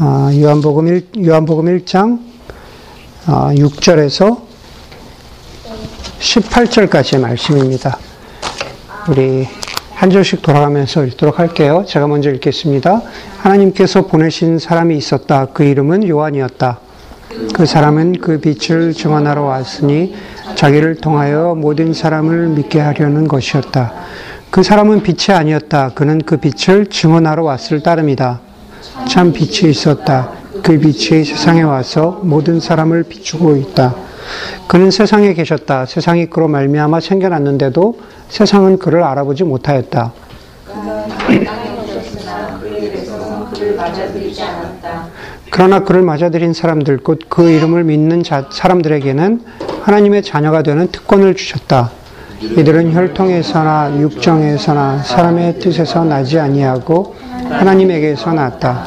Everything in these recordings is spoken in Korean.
어, 요한복음 1, 요한복음 1장 6절에서 18절까지의 말씀입니다. 우리 한 절씩 돌아가면서 읽도록 할게요. 제가 먼저 읽겠습니다. 하나님께서 보내신 사람이 있었다. 그 이름은 요한이었다. 그 사람은 그 빛을 증언하러 왔으니 자기를 통하여 모든 사람을 믿게 하려는 것이었다. 그 사람은 빛이 아니었다. 그는 그 빛을 증언하러 왔을 따름이다. 참 빛이 있었다. 그 빛이 세상에 와서 모든 사람을 비추고 있다. 그는 세상에 계셨다. 세상이 그로 말미암아 생겨났는데도 세상은 그를 알아보지 못하였다. 그러나 그를 맞아들인 사람들, 곧 그 이름을 믿는 자, 사람들에게는 하나님의 자녀가 되는 특권을 주셨다. 이들은 혈통에서나 육정에서나 사람의 뜻에서 나지 아니하고 하나님에게서 났다.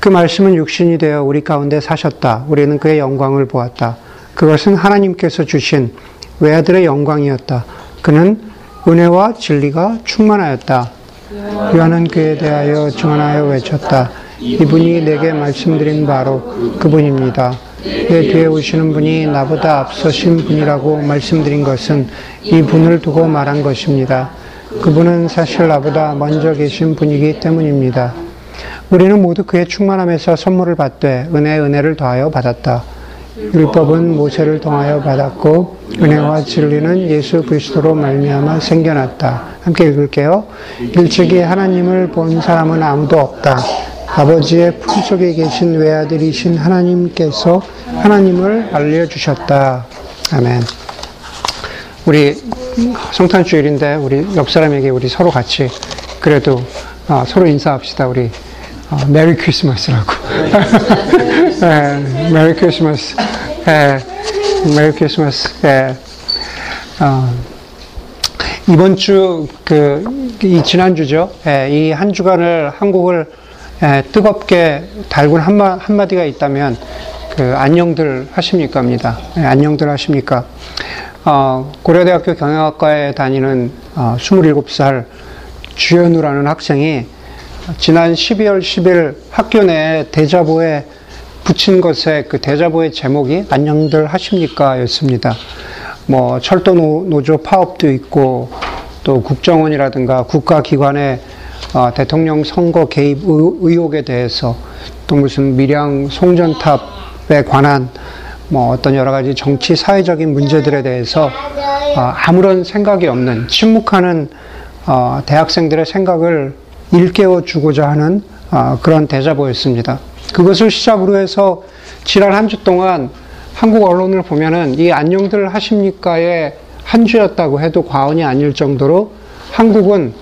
그 말씀은 육신이 되어 우리 가운데 사셨다. 우리는 그의 영광을 보았다. 그것은 하나님께서 주신 외아들의 영광이었다. 그는 은혜와 진리가 충만하였다. 요한은 그에 대하여 증언하여 외쳤다. 이분이 내게 말씀드린 바로 그분입니다. 내 뒤에 오시는 분이 나보다 앞서신 분이라고 말씀드린 것은 이 분을 두고 말한 것입니다. 그분은 사실 나보다 먼저 계신 분이기 때문입니다. 우리는 모두 그의 충만함에서 선물을 받되 은혜 은혜를 더하여 받았다. 율법은 모세를 통하여 받았고 은혜와 진리는 예수 그리스도로 말미암아 생겨났다. 함께 읽을게요. 일찍이 하나님을 본 사람은 아무도 없다. 아버지의 품속에 계신 외아들이신 하나님께서 하나님을 알려주셨다. 아멘. 우리 성탄주일인데 우리 옆 사람에게 우리 서로 같이 그래도 어, 서로 인사합시다. 우리 어, Merry Christmas라고. 네, Merry Christmas. 네, Merry Christmas. 네. 어, 이번 주, 그, 이 지난주죠. 예, 이 한 주간을 한국을 예, 뜨겁게 달군 한마, 한마디가 있다면, 그, 안녕들 하십니까?입니다. 예, 안녕들 하십니까? 어, 고려대학교 경영학과에 다니는 어, 27살 주현우라는 학생이 지난 12월 10일 학교 내에 대자보에 붙인 것에 그 대자보의 제목이 안녕들 하십니까? 였습니다. 뭐 철도 노조 파업도 있고 또 국정원이라든가 국가기관의 어, 대통령 선거 개입 의혹에 대해서 또 무슨 밀양 송전탑에 관한 뭐 어떤 여러 가지 정치 사회적인 문제들에 대해서 어, 아무런 생각이 없는 침묵하는 어, 대학생들의 생각을 일깨워 주고자 하는 어, 그런 대자보였습니다. 그것을 시작으로 해서 지난 한 주 동안 한국 언론을 보면은 이 안녕들 하십니까의 한 주였다고 해도 과언이 아닐 정도로 한국은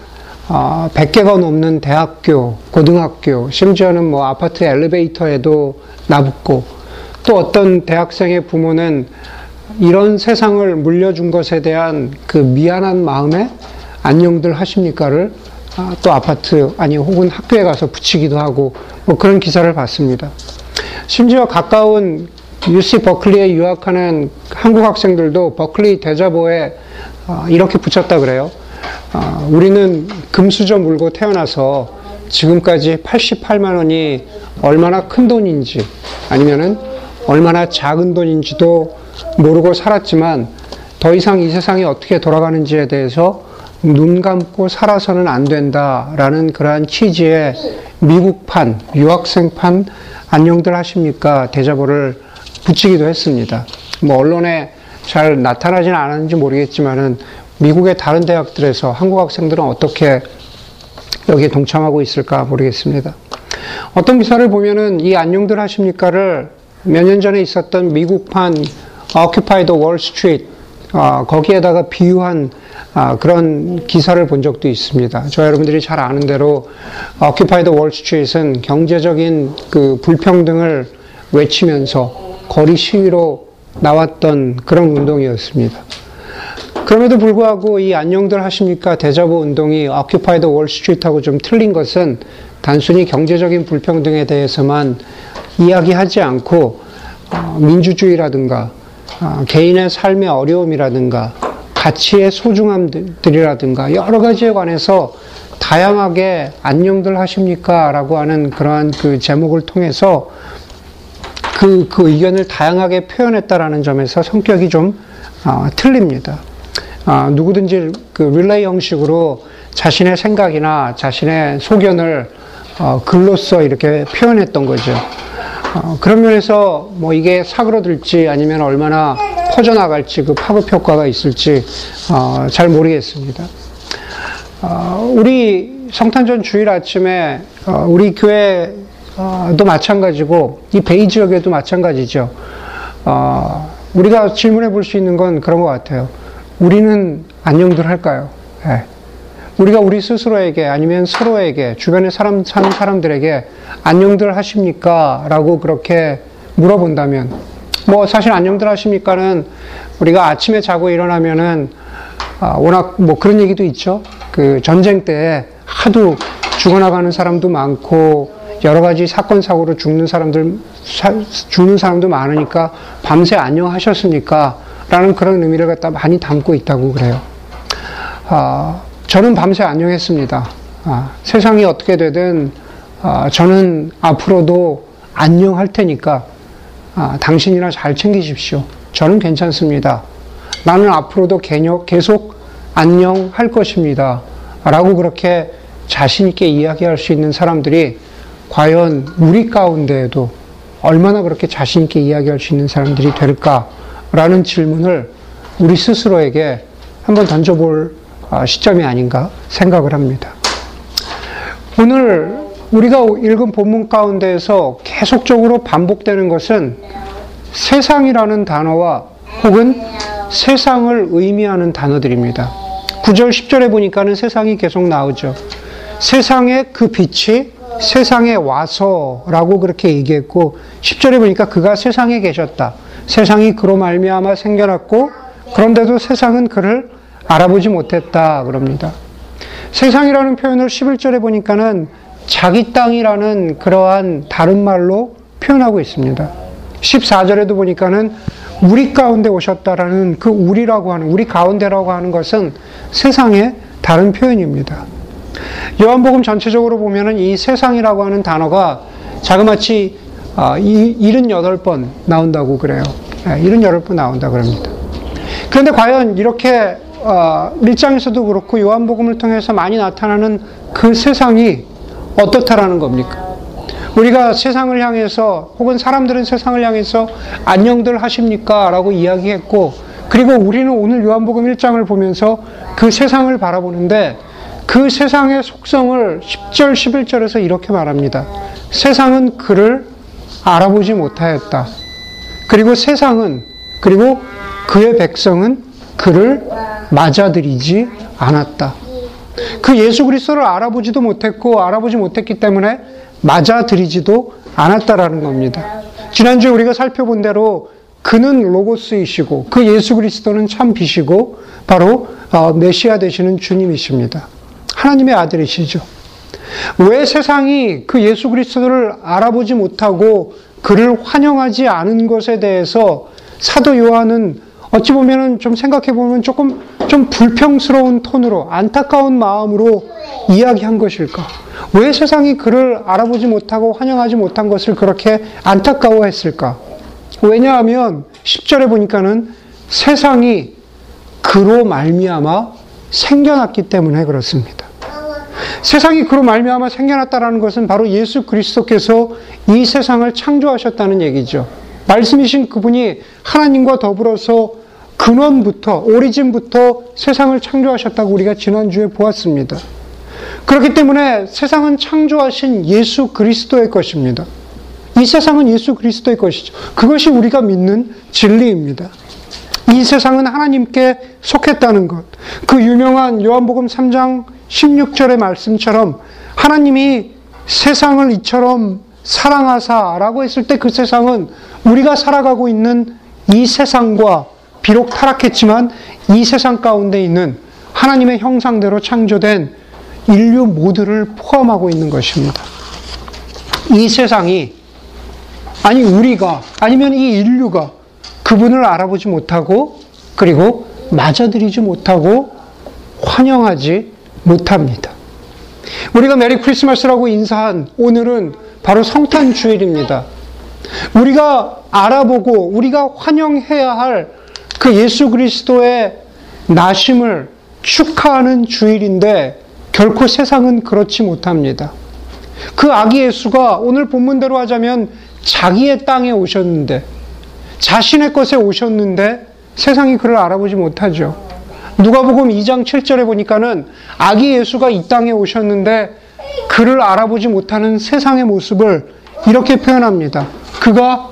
100개가 넘는 대학교, 고등학교, 심지어는 뭐 아파트 엘리베이터에도 나붙고 또 어떤 대학생의 부모는 이런 세상을 물려준 것에 대한 그 미안한 마음에 안녕들 하십니까를 아, 또 아파트 아니 혹은 학교에 가서 붙이기도 하고 뭐 그런 기사를 봤습니다. 심지어 가까운 UC 버클리에 유학하는 한국 학생들도 버클리 대자보에 아, 이렇게 붙였다 그래요. 아, 우리는 금수저 물고 태어나서 지금까지 88만 원이 얼마나 큰 돈인지 아니면은 얼마나 작은 돈인지도 모르고 살았지만 더 이상 이 세상이 어떻게 돌아가는지에 대해서 눈 감고 살아서는 안 된다라는 그러한 취지의 미국판, 유학생판 안녕들 하십니까 대자보를 붙이기도 했습니다. 뭐 언론에 잘 나타나지는 않았는지 모르겠지만은 미국의 다른 대학들에서 한국 학생들은 어떻게 여기에 동참하고 있을까 모르겠습니다. 어떤 기사를 보면은 이 안녕들 하십니까를 몇 년 전에 있었던 미국판 Occupy the Wall Street 어, 거기에다가 비유한 아, 그런 기사를 본 적도 있습니다. 저 여러분들이 잘 아는 대로 Occupy the Wall Street은 경제적인 그 불평등을 외치면서 거리 시위로 나왔던 그런 운동이었습니다. 그럼에도 불구하고 이 안녕들 하십니까 대자보 운동이 Occupy the Wall Street하고 좀 틀린 것은 단순히 경제적인 불평등에 대해서만 이야기하지 않고 어, 민주주의라든가 어, 개인의 삶의 어려움이라든가 가치의 소중함들이라든가 여러 가지에 관해서 다양하게 안녕들 하십니까? 라고 하는 그러한 그 제목을 통해서 그, 그 의견을 다양하게 표현했다라는 점에서 성격이 좀 어, 틀립니다. 어, 누구든지 그 릴레이 형식으로 자신의 생각이나 자신의 소견을 어, 글로써 이렇게 표현했던 거죠. 어, 그런 면에서 뭐 이게 사그러들지 아니면 얼마나 퍼져나갈지 그 파급 효과가 있을지 어, 잘 모르겠습니다. 어, 우리 성탄절 주일 아침에 어, 우리 교회도 마찬가지고 이 베이 지역에도 마찬가지죠. 어, 우리가 질문해 볼 수 있는 건 그런 것 같아요. 우리는 안녕들 할까요? 네. 우리가 우리 스스로에게 아니면 서로에게 주변에 사람 사는 사람들에게 안녕들 하십니까? 라고 그렇게 물어본다면 뭐 사실 안녕들 하십니까는 우리가 아침에 자고 일어나면은 아, 워낙 뭐 그런 얘기도 있죠. 그 전쟁 때 하도 죽어나가는 사람도 많고 여러 가지 사건 사고로 죽는 사람들 사, 죽는 사람도 많으니까 밤새 안녕하셨습니까? 라는 그런 의미를 갖다 많이 담고 있다고 그래요. 아, 저는 밤새 안녕했습니다. 아, 세상이 어떻게 되든 아, 저는 앞으로도 안녕할 테니까 아, 당신이나 잘 챙기십시오. 저는 괜찮습니다. 나는 앞으로도 계속 안녕할 것입니다. 라고 그렇게 자신있게 이야기할 수 있는 사람들이 과연 우리 가운데에도 얼마나 그렇게 자신있게 이야기할 수 있는 사람들이 될까라는 질문을 우리 스스로에게 한번 던져볼 아, 시점이 아닌가 생각을 합니다. 오늘 우리가 읽은 본문 가운데에서 계속적으로 반복되는 것은 세상이라는 단어와 혹은 세상을 의미하는 단어들입니다. 9절, 10절에 보니까는 세상이 계속 나오죠. 세상의 그 빛이 세상에 와서라고 그렇게 얘기했고 10절에 보니까 그가 세상에 계셨다. 세상이 그로 말미암아 생겨났고 그런데도 세상은 그를 알아보지 못했다 그럽니다. 세상이라는 표현을 11절에 보니까는 자기 땅이라는 그러한 다른 말로 표현하고 있습니다. 14절에도 보니까는 우리 가운데 오셨다라는 그 우리라고 하는, 우리 가운데라고 하는 것은 세상의 다른 표현입니다. 요한복음 전체적으로 보면은 이 세상이라고 하는 단어가 자그마치 78번 아, 나온다고 그래요. 78번 예, 나온다 그럽니다. 그런데 과연 이렇게 어, 밀장에서도 그렇고 요한복음을 통해서 많이 나타나는 그 세상이 어떻다라는 겁니까? 우리가 세상을 향해서 혹은 사람들은 세상을 향해서 안녕들 하십니까? 라고 이야기했고 그리고 우리는 오늘 요한복음 1장을 보면서 그 세상을 바라보는데 그 세상의 속성을 10절, 11절에서 이렇게 말합니다. 세상은 그를 알아보지 못하였다. 그리고 세상은, 그리고 그의 백성은 그를 맞아들이지 않았다. 그 예수 그리스도를 알아보지도 못했고 알아보지 못했기 때문에 맞아들이지도 않았다라는 겁니다. 지난주에 우리가 살펴본 대로 그는 로고스이시고 그 예수 그리스도는 참 빛이고 바로 어, 메시아 되시는 주님이십니다. 하나님의 아들이시죠. 왜 세상이 그 예수 그리스도를 알아보지 못하고 그를 환영하지 않은 것에 대해서 사도 요한은 어찌 보면은 좀 생각해 보면 조금 좀 불평스러운 톤으로 안타까운 마음으로 이야기한 것일까? 왜 세상이 그를 알아보지 못하고 환영하지 못한 것을 그렇게 안타까워했을까? 왜냐하면 10절에 보니까는 세상이 그로 말미암아 생겨났기 때문에 그렇습니다. 세상이 그로 말미암아 생겨났다라는 것은 바로 예수 그리스도께서 이 세상을 창조하셨다는 얘기죠. 말씀이신 그분이 하나님과 더불어서 근원부터, 오리진부터 세상을 창조하셨다고 우리가 지난주에 보았습니다. 그렇기 때문에 세상은 창조하신 예수 그리스도의 것입니다. 이 세상은 예수 그리스도의 것이죠. 그것이 우리가 믿는 진리입니다. 이 세상은 하나님께 속했다는 것. 그 유명한 요한복음 3장 16절의 말씀처럼 하나님이 세상을 이처럼 사랑하사라고 했을 때 그 세상은 우리가 살아가고 있는 이 세상과 비록 타락했지만 이 세상 가운데 있는 하나님의 형상대로 창조된 인류 모두를 포함하고 있는 것입니다. 이 세상이, 아니, 우리가, 아니면 이 인류가 그분을 알아보지 못하고, 그리고 맞아들이지 못하고, 환영하지 못합니다. 우리가 메리 크리스마스라고 인사한 오늘은 바로 성탄 주일입니다. 우리가 알아보고 우리가 환영해야 할 그 예수 그리스도의 나심을 축하하는 주일인데 결코 세상은 그렇지 못합니다. 그 아기 예수가 오늘 본문대로 하자면 자기의 땅에 오셨는데 자신의 것에 오셨는데 세상이 그를 알아보지 못하죠. 누가복음 2장 7절에 보니까는 아기 예수가 이 땅에 오셨는데 그를 알아보지 못하는 세상의 모습을 이렇게 표현합니다. 그가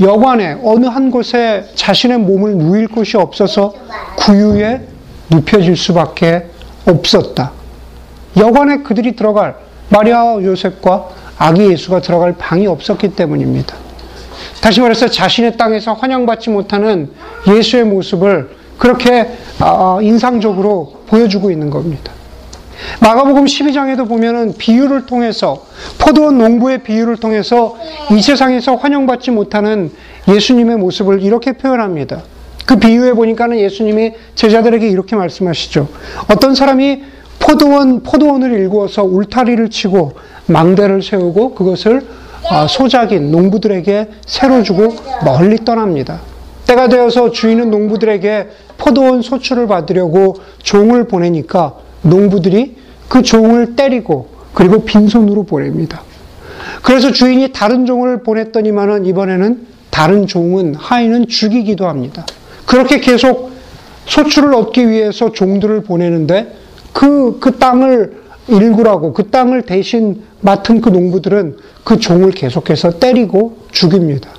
여관에 어느 한 곳에 자신의 몸을 누일 곳이 없어서 구유에 눕혀질 수밖에 없었다. 여관에 그들이 들어갈 마리아와 요셉과 아기 예수가 들어갈 방이 없었기 때문입니다. 다시 말해서 자신의 땅에서 환영받지 못하는 예수의 모습을 그렇게 아, 인상적으로 보여주고 있는 겁니다. 마가복음 12장에도 보면은 비유를 통해서 포도원 농부의 비유를 통해서 이 세상에서 환영받지 못하는 예수님의 모습을 이렇게 표현합니다. 그 비유에 보니까는 예수님이 제자들에게 이렇게 말씀하시죠. 어떤 사람이 포도원 포도원을 일구어서 울타리를 치고 망대를 세우고 그것을 아, 소작인 농부들에게 새로 주고 멀리 떠납니다. 때가 되어서 주인은 농부들에게 포도원 소출을 받으려고 종을 보내니까 농부들이 그 종을 때리고 그리고 빈손으로 보냅니다. 그래서 주인이 다른 종을 보냈더니만은 이번에는 다른 종은 하인은 죽이기도 합니다. 그렇게 계속 소출을 얻기 위해서 종들을 보내는데 그, 그 땅을 일구라고 그 땅을 대신 맡은 그 농부들은 그 종을 계속해서 때리고 죽입니다.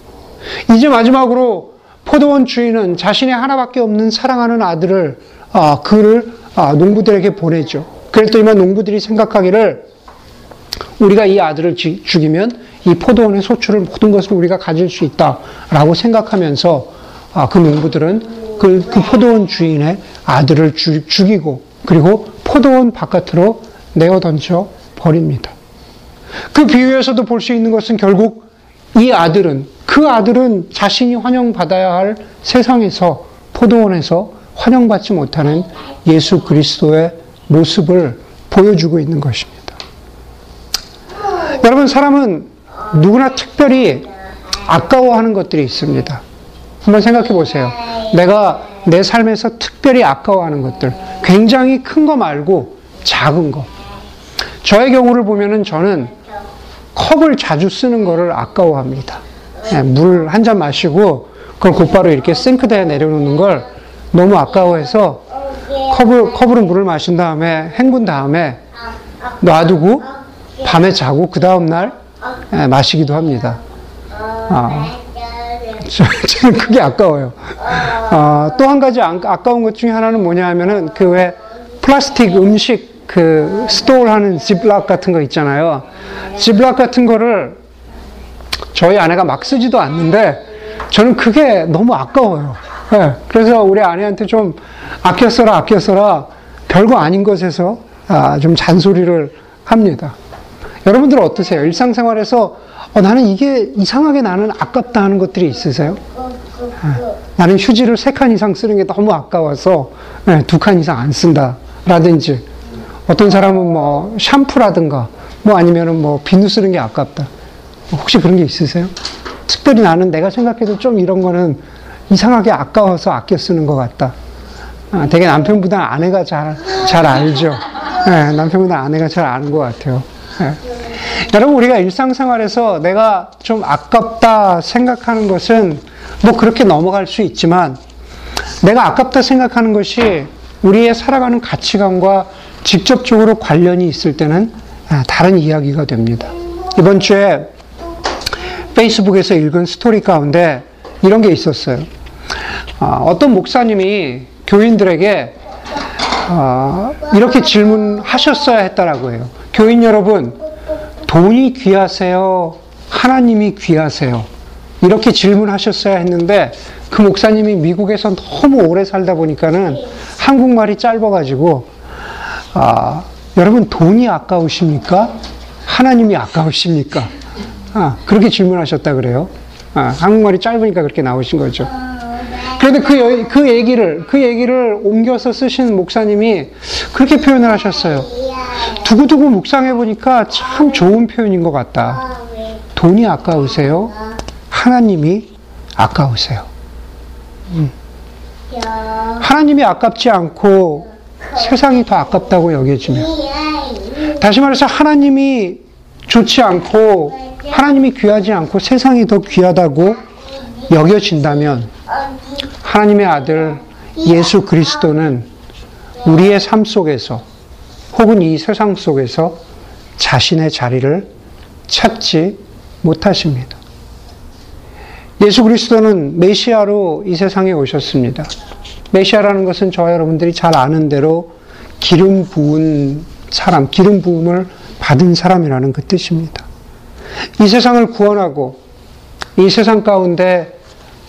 이제 마지막으로 포도원 주인은 자신의 하나밖에 없는 사랑하는 아들을 아, 그를 아, 농부들에게 보내죠. 그랬더니만 농부들이 생각하기를 우리가 이 아들을 죽이면 이 포도원의 소출을 모든 것을 우리가 가질 수 있다라고 생각하면서 아, 그 농부들은 그, 그 포도원 주인의 아들을 주, 죽이고 그리고 포도원 바깥으로 내어 던져 버립니다. 그 비유에서도 볼 수 있는 것은 결국 이 아들은 그 아들은 자신이 환영받아야 할 세상에서 포도원에서 환영받지 못하는 예수 그리스도의 모습을 보여주고 있는 것입니다. 여러분, 사람은 누구나 특별히 아까워하는 것들이 있습니다. 한번 생각해 보세요. 내가 내 삶에서 특별히 아까워하는 것들. 굉장히 큰 거 말고 작은 거. 저의 경우를 보면은 저는 컵을 자주 쓰는 거를 아까워합니다. 네, 물한 잔 마시고 그걸 곧바로 이렇게 싱크대에 내려놓는 걸 너무 아까워해서 컵을, 컵으로 물을 마신 다음에 헹군 다음에 놔두고 밤에 자고 그 다음날 예, 마시기도 합니다. 아, 저는 그게 아까워요. 아, 또 한 가지 아까운 것 중에 하나는 뭐냐 하면은 그 왜 플라스틱 음식 그 store 하는 Ziploc 같은 거 있잖아요. Ziploc 같은 거를 저희 아내가 막 쓰지도 않는데 저는 그게 너무 아까워요. 네, 그래서 우리 아내한테 좀 아껴 써라, 아껴 써라, 별거 아닌 것에서 아, 좀 잔소리를 합니다. 여러분들 어떠세요? 일상생활에서 어, 나는 이게 이상하게 나는 아깝다 하는 것들이 있으세요? 네, 나는 휴지를 세 칸 이상 쓰는 게 너무 아까워서 네, 두칸 이상 안 쓴다. 라든지 어떤 사람은 뭐 샴푸라든가 뭐 아니면은 뭐 비누 쓰는 게 아깝다. 혹시 그런 게 있으세요? 특별히 나는 내가 생각해도 좀 이런 거는 이상하게 아까워서 아껴 쓰는 것 같다. 아, 되게 남편보다 아내가 잘, 잘 알죠. 네, 남편보다 아내가 잘 아는 것 같아요. 네. 여러분, 우리가 일상생활에서 내가 좀 아깝다 생각하는 것은 뭐 그렇게 넘어갈 수 있지만 내가 아깝다 생각하는 것이 우리의 살아가는 가치관과 직접적으로 관련이 있을 때는 아, 다른 이야기가 됩니다. 이번 주에 페이스북에서 읽은 스토리 가운데 이런 게 있었어요. 아, 어떤 목사님이 교인들에게 아, 이렇게 질문하셨어야 했다라고 해요. 교인 여러분, 돈이 귀하세요? 하나님이 귀하세요? 이렇게 질문하셨어야 했는데 그 목사님이 미국에서 너무 오래 살다 보니까는 한국말이 짧아가지고 아, 여러분 돈이 아까우십니까? 하나님이 아까우십니까? 아, 그렇게 질문하셨다 그래요. 아, 한국말이 짧으니까 그렇게 나오신 거죠. 그런데 그, 그 얘기를, 그 얘기를 옮겨서 쓰신 목사님이 그렇게 표현을 하셨어요. 두고두고 묵상해 보니까 참 좋은 표현인 것 같다. 돈이 아까우세요? 하나님이 아까우세요. 음. 하나님이 아깝지 않고 세상이 더 아깝다고 여겨지면 다시 말해서 하나님이 좋지 않고 하나님이 귀하지 않고 세상이 더 귀하다고 여겨진다면 하나님의 아들 예수 그리스도는 우리의 삶 속에서 혹은 이 세상 속에서 자신의 자리를 찾지 못하십니다. 예수 그리스도는 메시아로 이 세상에 오셨습니다. 메시아라는 것은 저와 여러분들이 잘 아는 대로 기름 부은 사람, 기름 부음을 받은 사람이라는 그 뜻입니다. 이 세상을 구원하고 이 세상 가운데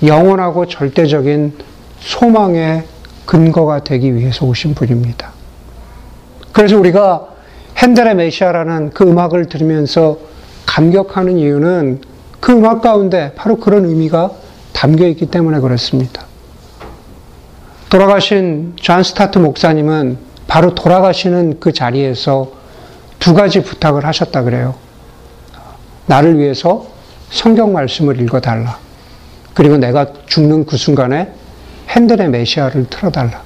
영원하고 절대적인 소망의 근거가 되기 위해서 오신 분입니다. 그래서 우리가 핸델의 메시아라는 그 음악을 들으면서 감격하는 이유는 그 음악 가운데 바로 그런 의미가 담겨 있기 때문에 그렇습니다. 돌아가신 존 스타트 목사님은 바로 돌아가시는 그 자리에서 두 가지 부탁을 하셨다 그래요. 나를 위해서 성경 말씀을 읽어달라. 그리고 내가 죽는 그 순간에 핸델의 메시아를 틀어달라.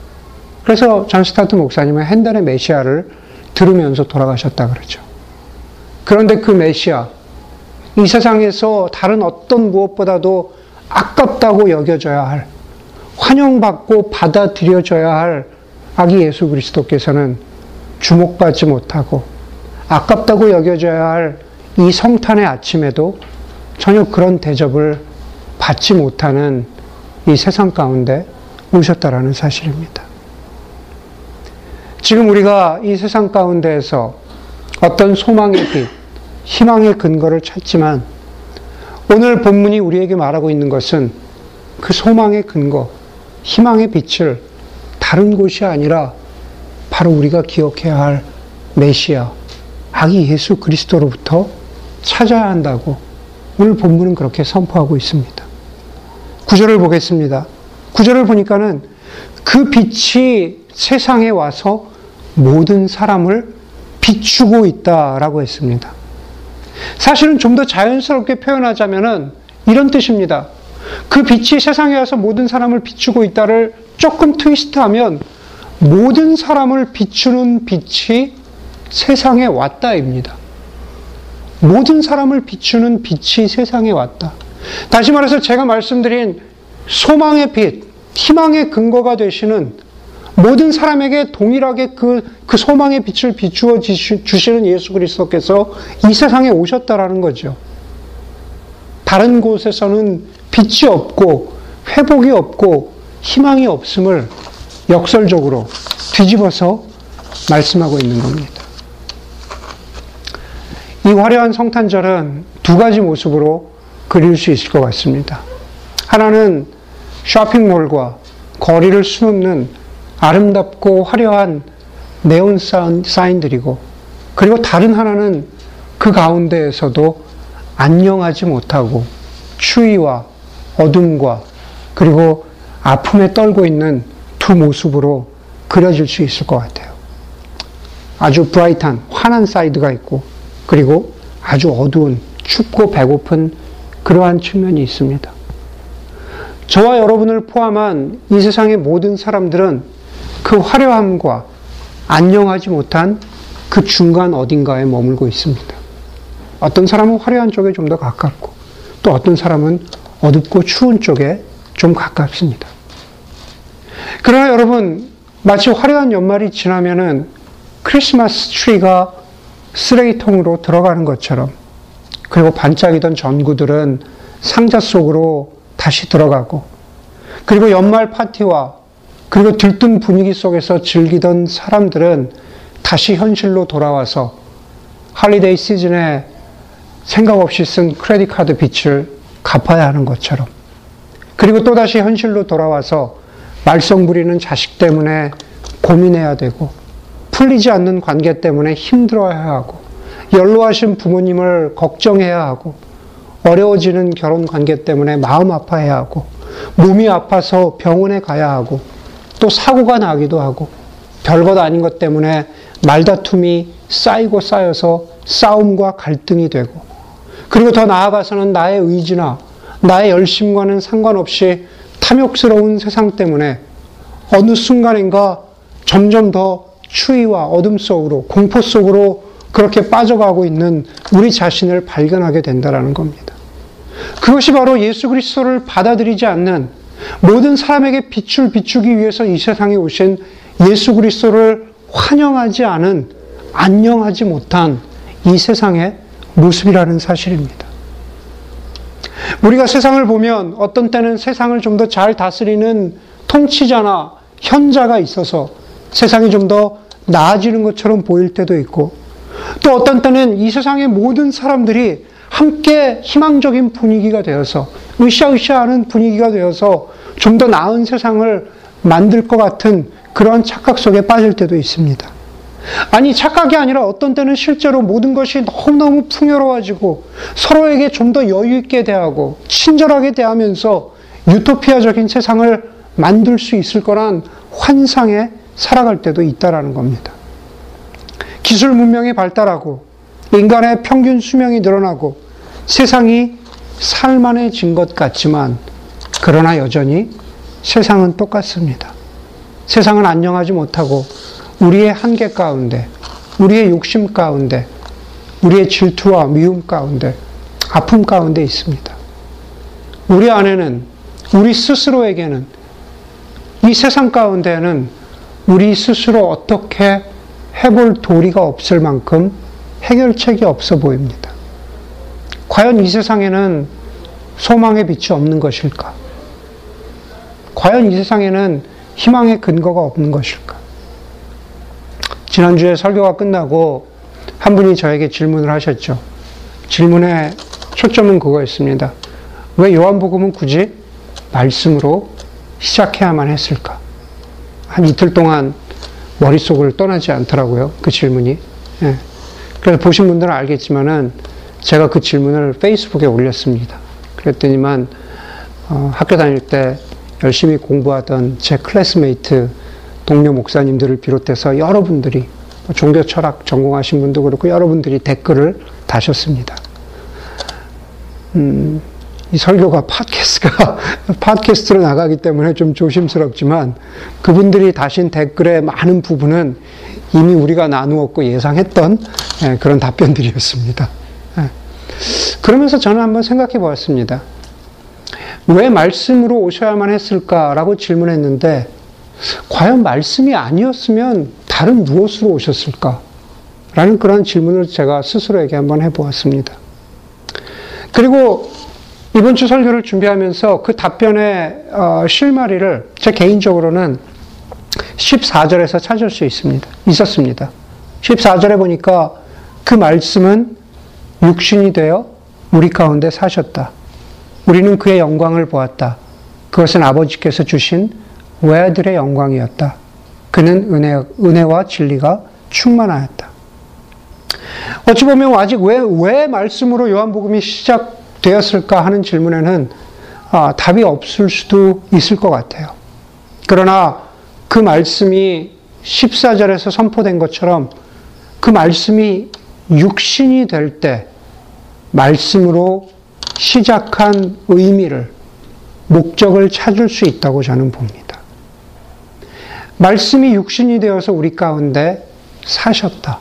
그래서 존 스타트 목사님은 핸델의 메시아를 들으면서 돌아가셨다 그러죠. 그런데 그 메시아, 이 세상에서 다른 어떤 무엇보다도 아깝다고 여겨져야 할, 환영받고 받아들여져야 할 아기 예수 그리스도께서는 주목받지 못하고 아깝다고 여겨져야 할 이 성탄의 아침에도 전혀 그런 대접을 받지 못하는 이 세상 가운데 오셨다라는 사실입니다. 지금 우리가 이 세상 가운데에서 어떤 소망의 빛, 희망의 근거를 찾지만 오늘 본문이 우리에게 말하고 있는 것은 그 소망의 근거, 희망의 빛을 다른 곳이 아니라 바로 우리가 기억해야 할 메시아, 아기 예수 그리스도로부터 찾아야 한다고 오늘 본문은 그렇게 선포하고 있습니다. 구절을 보겠습니다. 구절을 보니까는 그 빛이 세상에 와서 모든 사람을 비추고 있다라고 했습니다. 사실은 좀 더 자연스럽게 표현하자면은 이런 뜻입니다. 그 빛이 세상에 와서 모든 사람을 비추고 있다를 조금 트위스트하면 모든 사람을 비추는 빛이 세상에 왔다입니다. 모든 사람을 비추는 빛이 세상에 왔다. 다시 말해서 제가 말씀드린 소망의 빛, 희망의 근거가 되시는 모든 사람에게 동일하게 그, 그 소망의 빛을 비추어 주시는 예수 그리스도께서 이 세상에 오셨다라는 거죠. 다른 곳에서는 빛이 없고 회복이 없고 희망이 없음을 역설적으로 뒤집어서 말씀하고 있는 겁니다. 이 화려한 성탄절은 두 가지 모습으로 그릴 수 있을 것 같습니다. 하나는 쇼핑몰과 거리를 수놓는 아름답고 화려한 네온 사인들이고, 그리고 다른 하나는 그 가운데에서도 안녕하지 못하고 추위와 어둠과 그리고 아픔에 떨고 있는 두 모습으로 그려질 수 있을 것 같아요. 아주 bright한 환한 side가 있고 그리고 아주 어두운 춥고 배고픈 그러한 측면이 있습니다. 저와 여러분을 포함한 이 세상의 모든 사람들은 그 화려함과 안녕하지 못한 그 중간 어딘가에 머물고 있습니다. 어떤 사람은 화려한 쪽에 좀 더 가깝고 또 어떤 사람은 어둡고 추운 쪽에 좀 가깝습니다. 그러나 여러분, 마치 화려한 연말이 지나면은 크리스마스 트리가 쓰레기통으로 들어가는 것처럼 그리고 반짝이던 전구들은 상자 속으로 다시 들어가고 그리고 연말 파티와 그리고 들뜬 분위기 속에서 즐기던 사람들은 다시 현실로 돌아와서 holiday season에 생각 없이 쓴 credit card 빚을 갚아야 하는 것처럼 그리고 또다시 현실로 돌아와서 말썽 부리는 자식 때문에 고민해야 되고 풀리지 않는 관계 때문에 힘들어야 하고 연로하신 부모님을 걱정해야 하고 어려워지는 결혼 관계 때문에 마음 아파해야 하고 몸이 아파서 병원에 가야 하고 또 사고가 나기도 하고 별것 아닌 것 때문에 말다툼이 쌓이고 쌓여서 싸움과 갈등이 되고 그리고 더 나아가서는 나의 의지나 나의 열심과는 상관없이 탐욕스러운 세상 때문에 어느 순간인가 점점 더 추위와 어둠 속으로 공포 속으로 그렇게 빠져가고 있는 우리 자신을 발견하게 된다라는 겁니다. 그것이 바로 예수 그리스도를 받아들이지 않는 모든 사람에게 빛을 비추기 위해서 이 세상에 오신 예수 그리스도를 환영하지 않은 안녕하지 못한 이 세상의 모습이라는 사실입니다. 우리가 세상을 보면 어떤 때는 세상을 좀 더 잘 다스리는 통치자나 현자가 있어서 세상이 좀 더 나아지는 것처럼 보일 때도 있고 또 어떤 때는 이 세상의 모든 사람들이 함께 희망적인 분위기가 되어서 으쌰으쌰 하는 분위기가 되어서 좀 더 나은 세상을 만들 것 같은 그런 착각 속에 빠질 때도 있습니다. 아니, 착각이 아니라 어떤 때는 실제로 모든 것이 너무너무 풍요로워지고 서로에게 좀 더 여유있게 대하고 친절하게 대하면서 유토피아적인 세상을 만들 수 있을 거란 환상에 살아갈 때도 있다라는 겁니다. 기술 문명이 발달하고 인간의 평균 수명이 늘어나고 세상이 살만해진 것 같지만 그러나 여전히 세상은 똑같습니다. 세상은 안녕하지 못하고 우리의 한계 가운데, 우리의 욕심 가운데, 우리의 질투와 미움 가운데, 아픔 가운데 있습니다. 우리 안에는, 우리 스스로에게는, 이 세상 가운데는 우리 스스로 어떻게 해볼 도리가 없을 만큼 해결책이 없어 보입니다. 과연 이 세상에는 소망의 빛이 없는 것일까? 과연 이 세상에는 희망의 근거가 없는 것일까? 지난주에 설교가 끝나고 한 분이 저에게 질문을 하셨죠. 질문의 초점은 그거였습니다. 왜 요한복음은 굳이 말씀으로 시작해야만 했을까? 한 이틀 동안 머릿속을 떠나지 않더라고요. 그 질문이. 예. 그래서 보신 분들은 알겠지만은 제가 그 질문을 페이스북에 올렸습니다. 그랬더니만 어, 학교 다닐 때 열심히 공부하던 제 classmate 동료 목사님들을 비롯해서 여러분들이 종교 철학 전공하신 분도 그렇고 여러분들이 댓글을 다셨습니다. 음, 이 설교가 팟캐스트가 팟캐스트로 나가기 때문에 좀 조심스럽지만 그분들이 다신 댓글의 많은 부분은 이미 우리가 나누었고 예상했던 예, 그런 답변들이었습니다. 예. 그러면서 저는 한번 생각해 보았습니다. 왜 말씀으로 오셔야만 했을까라고 질문했는데 과연 말씀이 아니었으면 다른 무엇으로 오셨을까? 라는 그런 질문을 제가 스스로에게 한번 해보았습니다. 그리고 이번 주 설교를 준비하면서 그 답변의 어, 실마리를 제 개인적으로는 14절에서 찾을 수 있습니다. 있었습니다. 14절에 보니까 그 말씀은 육신이 되어 우리 가운데 사셨다. 우리는 그의 영광을 보았다. 그것은 아버지께서 주신 외아들의 영광이었다. 그는 은혜, 은혜와 진리가 충만하였다. 어찌 보면 아직 왜, 왜 말씀으로 요한복음이 시작 되었을까 하는 질문에는 아, 답이 없을 수도 있을 것 같아요. 그러나 그 말씀이 14절에서 선포된 것처럼 그 말씀이 육신이 될 때 말씀으로 시작한 의미를, 목적을 찾을 수 있다고 저는 봅니다. 말씀이 육신이 되어서 우리 가운데 사셨다.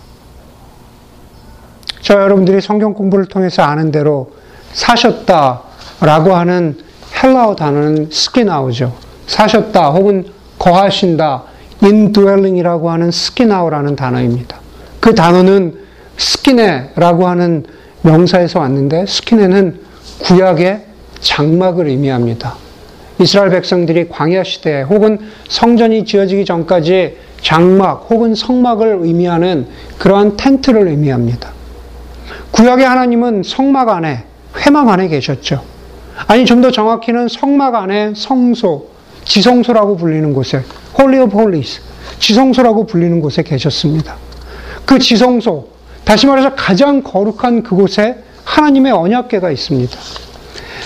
저 여러분들이 성경 공부를 통해서 아는 대로 사셨다 라고 하는 헬라어 단어는 스키나오죠. 사셨다 혹은 거하신다, indwelling이라고 하는 스키나오라는 단어입니다. 그 단어는 스키네라고 하는 명사에서 왔는데 스키네는 구약의 장막을 의미합니다. 이스라엘 백성들이 광야 시대 혹은 성전이 지어지기 전까지 장막 혹은 성막을 의미하는 그러한 텐트를 의미합니다. 구약의 하나님은 성막 안에, 회막 안에 계셨죠. 아니, 좀 더 정확히는 성막 안에 성소, 지성소라고 불리는 곳에, Holy of Holies, 지성소라고 불리는 곳에 계셨습니다. 그 지성소, 다시 말해서 가장 거룩한 그곳에 하나님의 언약궤가 있습니다.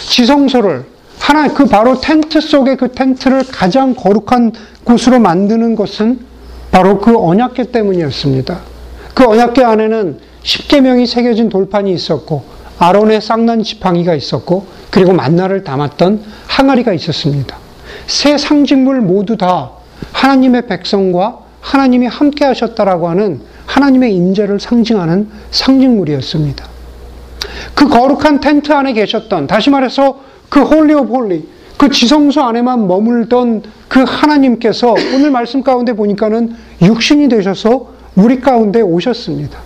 지성소를 하나 그 바로 텐트 속의 그 텐트를 가장 거룩한 곳으로 만드는 것은 바로 그 언약계 때문이었습니다. 그 언약계 안에는 십계명이 새겨진 돌판이 있었고 아론의 쌍난 지팡이가 있었고 그리고 만나를 담았던 항아리가 있었습니다. 세 상징물 모두 다 하나님의 백성과 하나님이 함께 하셨다라고 하는 하나님의 임재를 상징하는 상징물이었습니다. 그 거룩한 텐트 안에 계셨던 다시 말해서 그 Holy of Holy 그 지성소 안에만 머물던 그 하나님께서 오늘 말씀 가운데 보니까는 육신이 되셔서 우리 가운데 오셨습니다.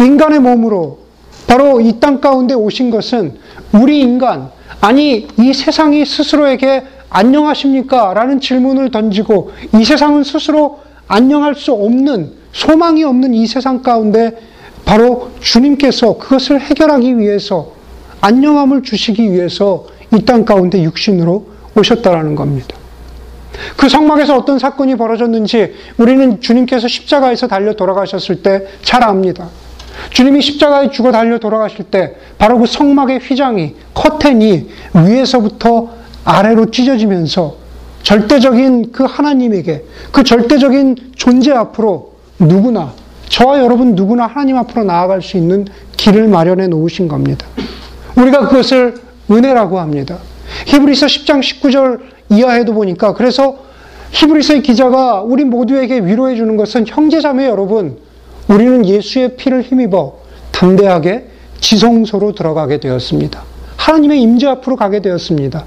인간의 몸으로 바로 이 땅 가운데 오신 것은 우리 인간, 아니, 이 세상이 스스로에게 안녕하십니까? 라는 질문을 던지고 이 세상은 스스로 안녕할 수 없는, 소망이 없는 이 세상 가운데 바로 주님께서 그것을 해결하기 위해서 안녕함을 주시기 위해서 이 땅 가운데 육신으로 오셨다라는 겁니다. 그 성막에서 어떤 사건이 벌어졌는지 우리는 주님께서 십자가에서 달려 돌아가셨을 때 잘 압니다. 주님이 십자가에 죽어 달려 돌아가실 때 바로 그 성막의 휘장이 커튼이 위에서부터 아래로 찢어지면서 절대적인 그 하나님에게 그 절대적인 존재 앞으로 누구나 저와 여러분 누구나 하나님 앞으로 나아갈 수 있는 길을 마련해 놓으신 겁니다. 우리가 그것을 은혜라고 합니다. 히브리서 10장 19절 이하에도 보니까 그래서 히브리서의 기자가 우리 모두에게 위로해 주는 것은 형제자매 여러분 우리는 예수의 피를 힘입어 담대하게 지성소로 들어가게 되었습니다. 하나님의 임재 앞으로 가게 되었습니다.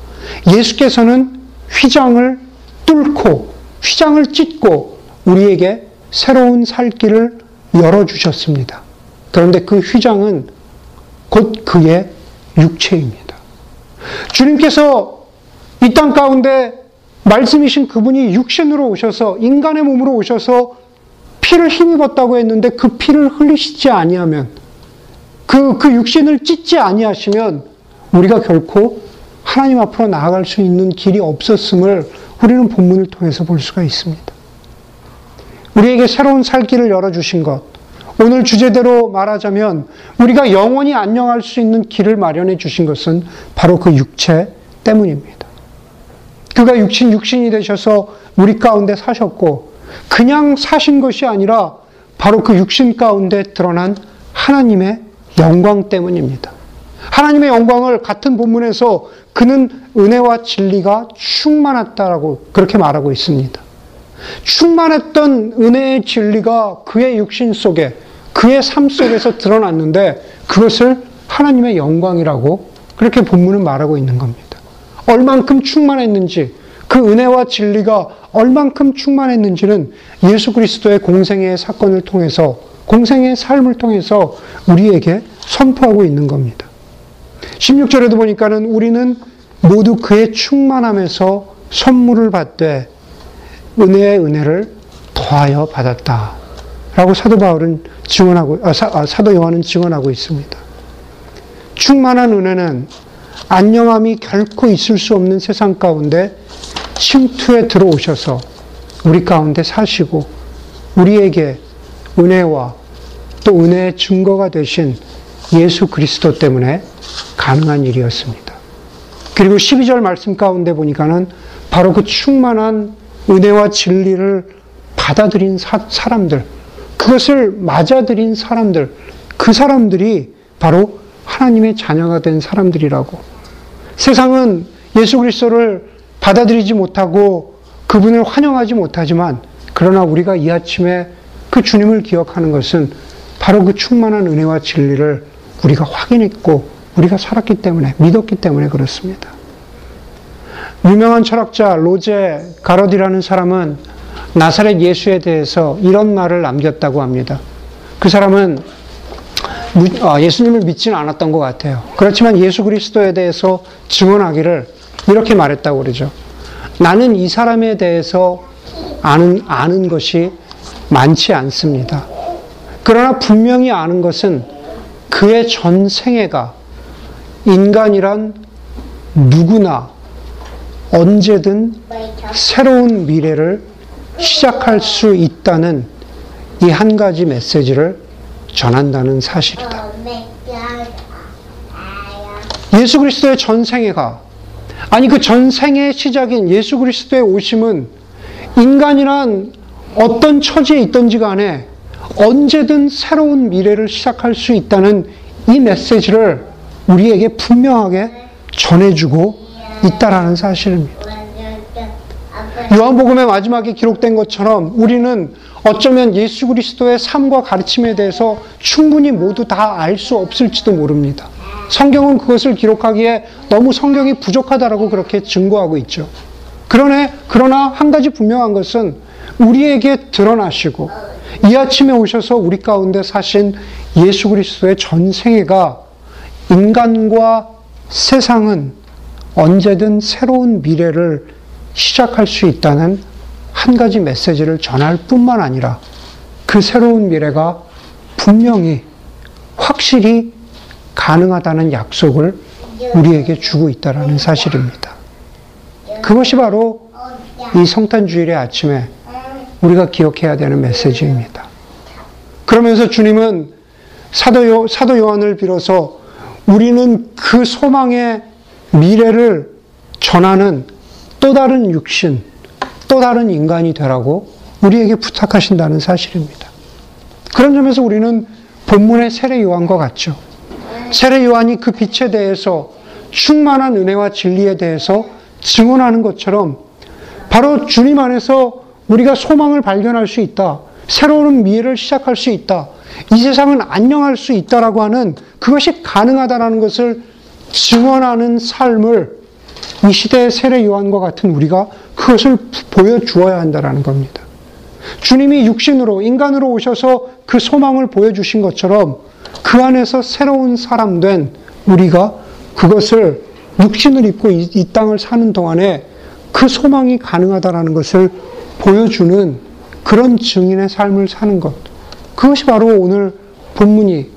예수께서는 휘장을 뚫고 휘장을 찢고 우리에게 새로운 살 길을 열어 주셨습니다. 그런데 그 휘장은 곧 그의 육체입니다. 주님께서 이 땅 가운데 말씀이신 그분이 육신으로 오셔서 인간의 몸으로 오셔서 피를 힘입었다고 했는데 그 피를 흘리시지 아니하면 그, 그 육신을 찢지 아니하시면 우리가 결코 하나님 앞으로 나아갈 수 있는 길이 없었음을 우리는 본문을 통해서 볼 수가 있습니다. 우리에게 새로운 살 길을 열어주신 것, 오늘 주제대로 말하자면 우리가 영원히 안녕할 수 있는 길을 마련해 주신 것은 바로 그 육체 때문입니다. 그가 육신, 육신이 되셔서 우리 가운데 사셨고, 그냥 사신 것이 아니라 바로 그 육신 가운데 드러난 하나님의 영광 때문입니다. 하나님의 영광을 같은 본문에서 그는 은혜와 진리가 충만했다라고 그렇게 말하고 있습니다. 충만했던 은혜의 진리가 그의 육신 속에 그의 삶 속에서 드러났는데 그것을 하나님의 영광이라고 그렇게 본문은 말하고 있는 겁니다. 얼만큼 충만했는지 그 은혜와 진리가 얼만큼 충만했는지는 예수 그리스도의 공생의 사건을 통해서 공생의 삶을 통해서 우리에게 선포하고 있는 겁니다. 16절에도 보니까는 우리는 모두 그의 충만함에서 선물을 받되 은혜의 은혜를 더하여 받았다. 라고 사도 바울은 증언하고, 아, 사, 아, 사도 요한은 증언하고 있습니다. 충만한 은혜는 안녕함이 결코 있을 수 없는 세상 가운데 침투에 들어오셔서 우리 가운데 사시고 우리에게 은혜와 또 은혜의 증거가 되신 예수 그리스도 때문에 가능한 일이었습니다. 그리고 12절 말씀 가운데 보니까는 바로 그 충만한 은혜와 진리를 받아들인 사, 사람들, 그것을 맞아들인 사람들, 그 사람들이 바로 하나님의 자녀가 된 사람들이라고. 세상은 예수 그리스도를 받아들이지 못하고 그분을 환영하지 못하지만 그러나 우리가 이 아침에 그 주님을 기억하는 것은 바로 그 충만한 은혜와 진리를 우리가 확인했고 우리가 살았기 때문에 믿었기 때문에 그렇습니다. 유명한 철학자 로제 가로디라는 사람은 나사렛 예수에 대해서 이런 말을 남겼다고 합니다. 그 사람은 아, 예수님을 믿지는 않았던 것 같아요. 그렇지만 예수 그리스도에 대해서 증언하기를 이렇게 말했다고 그러죠. 나는 이 사람에 대해서 아는, 아는 것이 많지 않습니다. 그러나 분명히 아는 것은 그의 전 생애가 인간이란 누구나 언제든 새로운 미래를 시작할 수 있다는 이 한 가지 메시지를 전한다는 사실이다. 예수 그리스도의 전 생애가 아니 그 전생의 시작인 예수 그리스도의 오심은 인간이란 어떤 처지에 있든지 간에 언제든 새로운 미래를 시작할 수 있다는 이 메시지를 우리에게 분명하게 전해주고 있다라는 사실입니다. 요한복음의 마지막에 기록된 것처럼 우리는 어쩌면 예수 그리스도의 삶과 가르침에 대해서 충분히 모두 다 알 수 없을지도 모릅니다. 성경은 그것을 기록하기에 너무 성경이 부족하다라고 그렇게 증거하고 있죠. 그러네, 그러나 한 가지 분명한 것은 우리에게 드러나시고 이 아침에 오셔서 우리 가운데 사신 예수 그리스도의 전 생애가 인간과 세상은 언제든 새로운 미래를 시작할 수 있다는 한 가지 메시지를 전할 뿐만 아니라 그 새로운 미래가 분명히 확실히 가능하다는 약속을 우리에게 주고 있다는 사실입니다. 그것이 바로 이 성탄 주일의 아침에 우리가 기억해야 되는 메시지입니다. 그러면서 주님은 사도, 요, 사도 요한을 빌어서 우리는 그 소망의 미래를 전하는 또 다른 육신, 또 다른 인간이 되라고 우리에게 부탁하신다는 사실입니다. 그런 점에서 우리는 본문의 세례 요한과 같죠. 세례 요한이 그 빛에 대해서 충만한 은혜와 진리에 대해서 증언하는 것처럼 바로 주님 안에서 우리가 소망을 발견할 수 있다. 새로운 미래를 시작할 수 있다. 이 세상은 안녕할 수 있다라고 하는 그것이 가능하다라는 것을 증언하는 삶을 이 시대의 세례 요한과 같은 우리가 그것을 보여주어야 한다라는 겁니다. 주님이 육신으로, 인간으로 오셔서 그 소망을 보여주신 것처럼 그 안에서 새로운 사람 된 우리가 그것을 육신을 입고 이, 이 땅을 사는 동안에 그 소망이 가능하다라는 것을 보여주는 그런 증인의 삶을 사는 것. 그것이 바로 오늘 본문이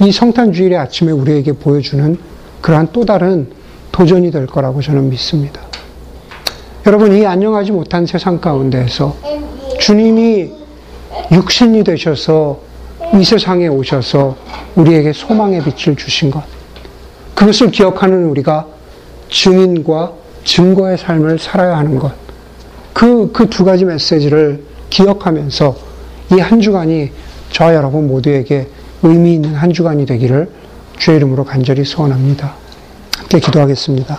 이 성탄 주일의 아침에 우리에게 보여주는 그러한 또 다른 도전이 될 거라고 저는 믿습니다. 여러분, 이 안녕하지 못한 세상 가운데에서 주님이 육신이 되셔서 이 세상에 오셔서 우리에게 소망의 빛을 주신 것. 그것을 기억하는 우리가 증인과 증거의 삶을 살아야 하는 것. 그, 그 두 가지 메시지를 기억하면서 이 한 주간이 저와 여러분 모두에게 의미 있는 한 주간이 되기를 주의 이름으로 간절히 소원합니다. 함께 기도하겠습니다.